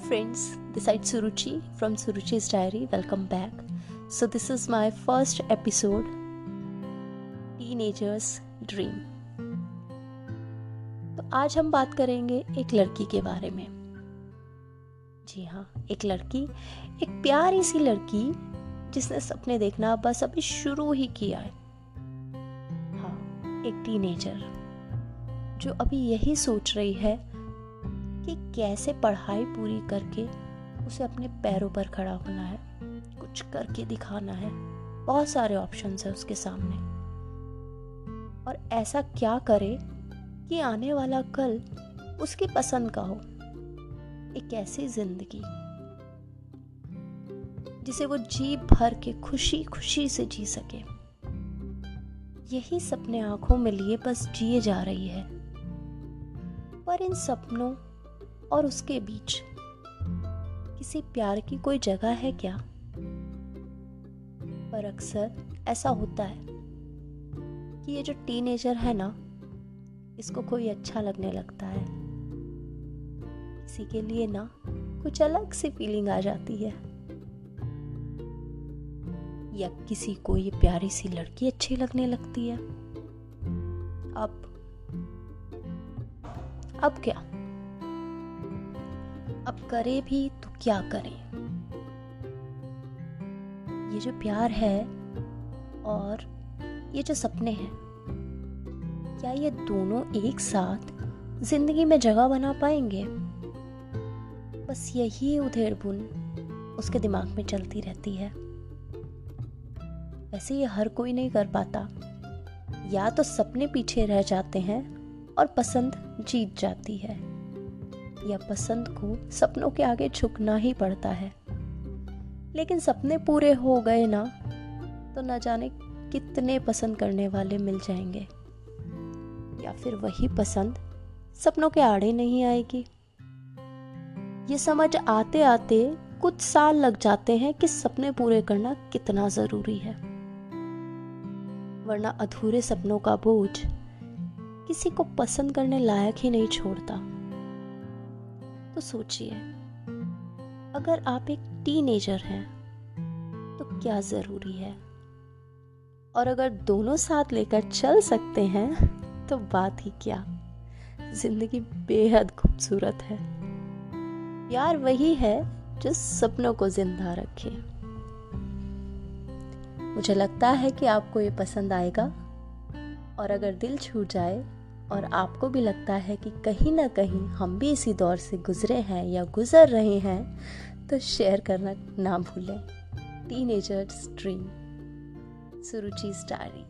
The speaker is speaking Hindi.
Friends this side Suruchi from Suruchi is diary welcome back so this is my first episode teenagers dream तो आज हम बात करेंगे एक लड़की के बारे में। जी हाँ एक लड़की, एक प्यारी सी लड़की जिसने सपने देखना बस अभी शुरू ही किया है। हाँ एक टीनेजर जो अभी यही सोच रही है कि कैसे पढ़ाई पूरी करके उसे अपने पैरों पर खड़ा होना है, कुछ करके दिखाना है। बहुत सारे ऑप्शन है उसके सामने। और ऐसा क्या करे कि आने वाला कल उसकी पसंद का हो, एक ऐसी ज़िंदगी, जिसे वो जी भर के खुशी खुशी से जी सके। यही सपने आँखों में लिए बस जिए जा रही है। पर इन सपनों और उसके बीच। किसी प्यार की कोई जगह है क्या? पर अक्सर ऐसा होता है कि ये जो टीनेजर है ना, इसको कोई अच्छा लगने लगता है। किसी के लिए ना, कुछ अलग सी फीलिंग आ जाती है। या किसी को ये प्यारी सी लड़की अच्छी लगने लगती है। अब अब क्या? अब करे भी तो क्या करें? ये जो प्यार है और ये जो सपने हैं, क्या ये दोनों एक साथ ज़िंदगी में जगह बना पाएँगे? बस यही उधेड़ बुन उसके दिमाग में चलती रहती है। वैसे ये हर कोई नहीं कर पाता। या तो सपने पीछे रह जाते हैं और पसंद जीत जाती है। या पसंद को सपनों के आगे झुकना ही पड़ता है। लेकिन सपने पूरे हो गए ना तो न जाने कितने पसंद करने वाले मिल जाएँगे। या फिर वही पसंद सपनों के आड़े नहीं आएगी। ये समझ आते आते कुछ साल लग जाते हैं कि सपने पूरे करना कितना ज़रूरी है। वरना अधूरे सपनों का बोझ किसी को पसंद करने लायक ही नहीं छोड़ता। तो सोचिए। अगर आप एक टीनेजर हैं तो क्या ज़रूरी है? और अगर दोनों साथ लेकर चल सकते हैं तो बात ही क्या? ज़िंदगी बेहद खूबसूरत है। प्यार वही है जो सपनों को ज़िंदा रखे। मुझे लगता है कि आपको ये पसंद आएगा। और अगर दिल छू जाए और आपको भी लगता है कि कहीं ना कहीं हम भी इसी दौर से गुजरे हैं या गुजर रहे हैं तो शेयर करना ना भूलें। Teenagers dream Suruchi starry